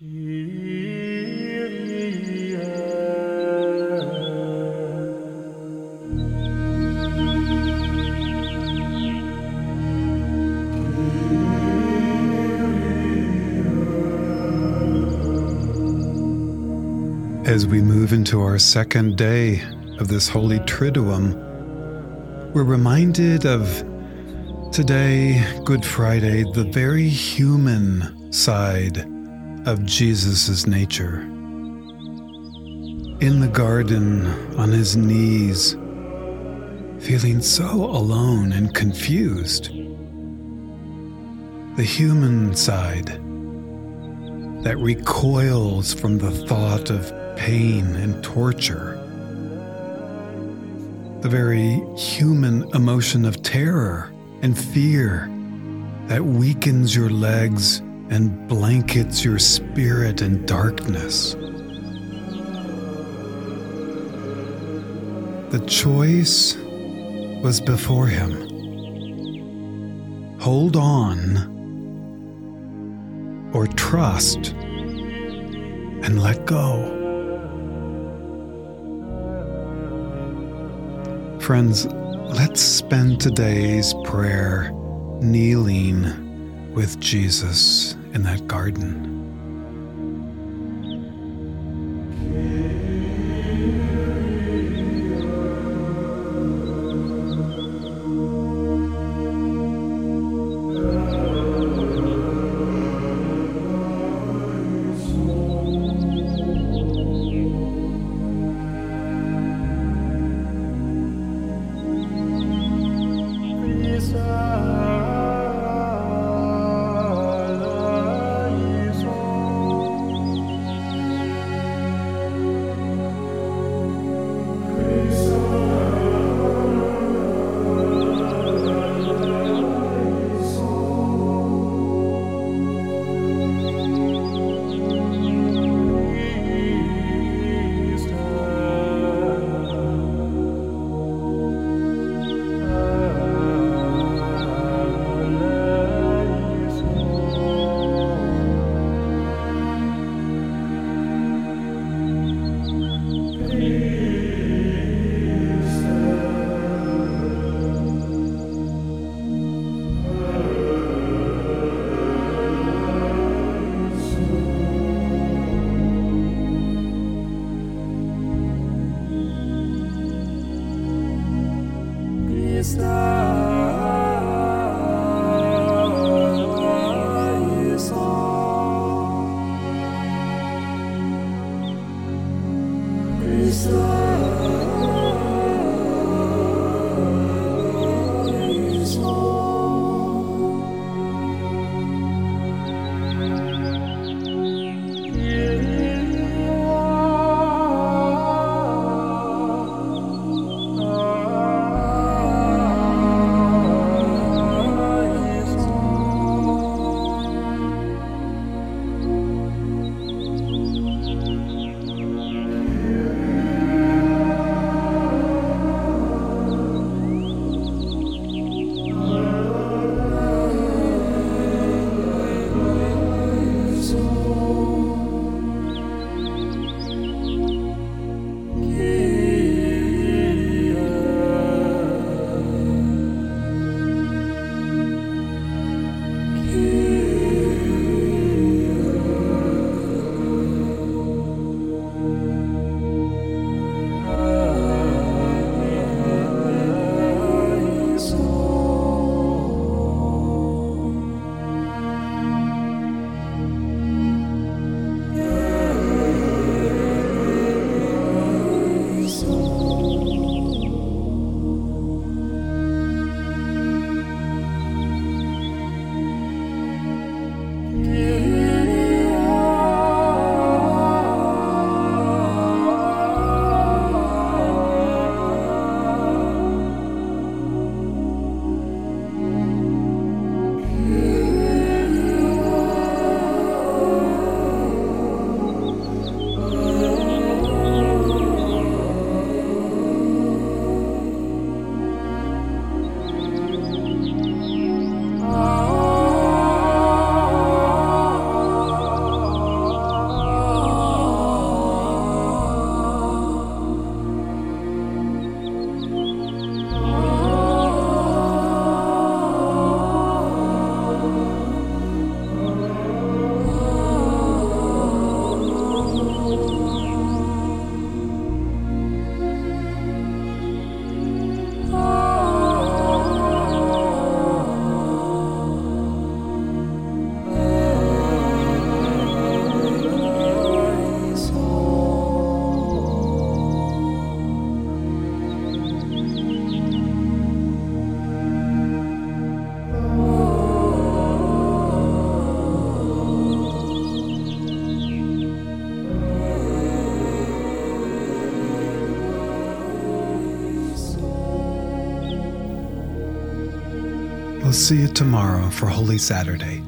As we move into our second day of this Holy Triduum, we're reminded of today, Good Friday, the very human side of Jesus' nature. In the garden, on his knees, feeling so alone and confused. The human side that recoils from the thought of pain and torture. The very human emotion of terror and fear that weakens your legs and blankets your spirit in darkness. The choice was before him. Hold on or trust and let go. Friends, let's spend today's prayer kneeling with Jesus in that garden. We'll see you tomorrow for Holy Saturday.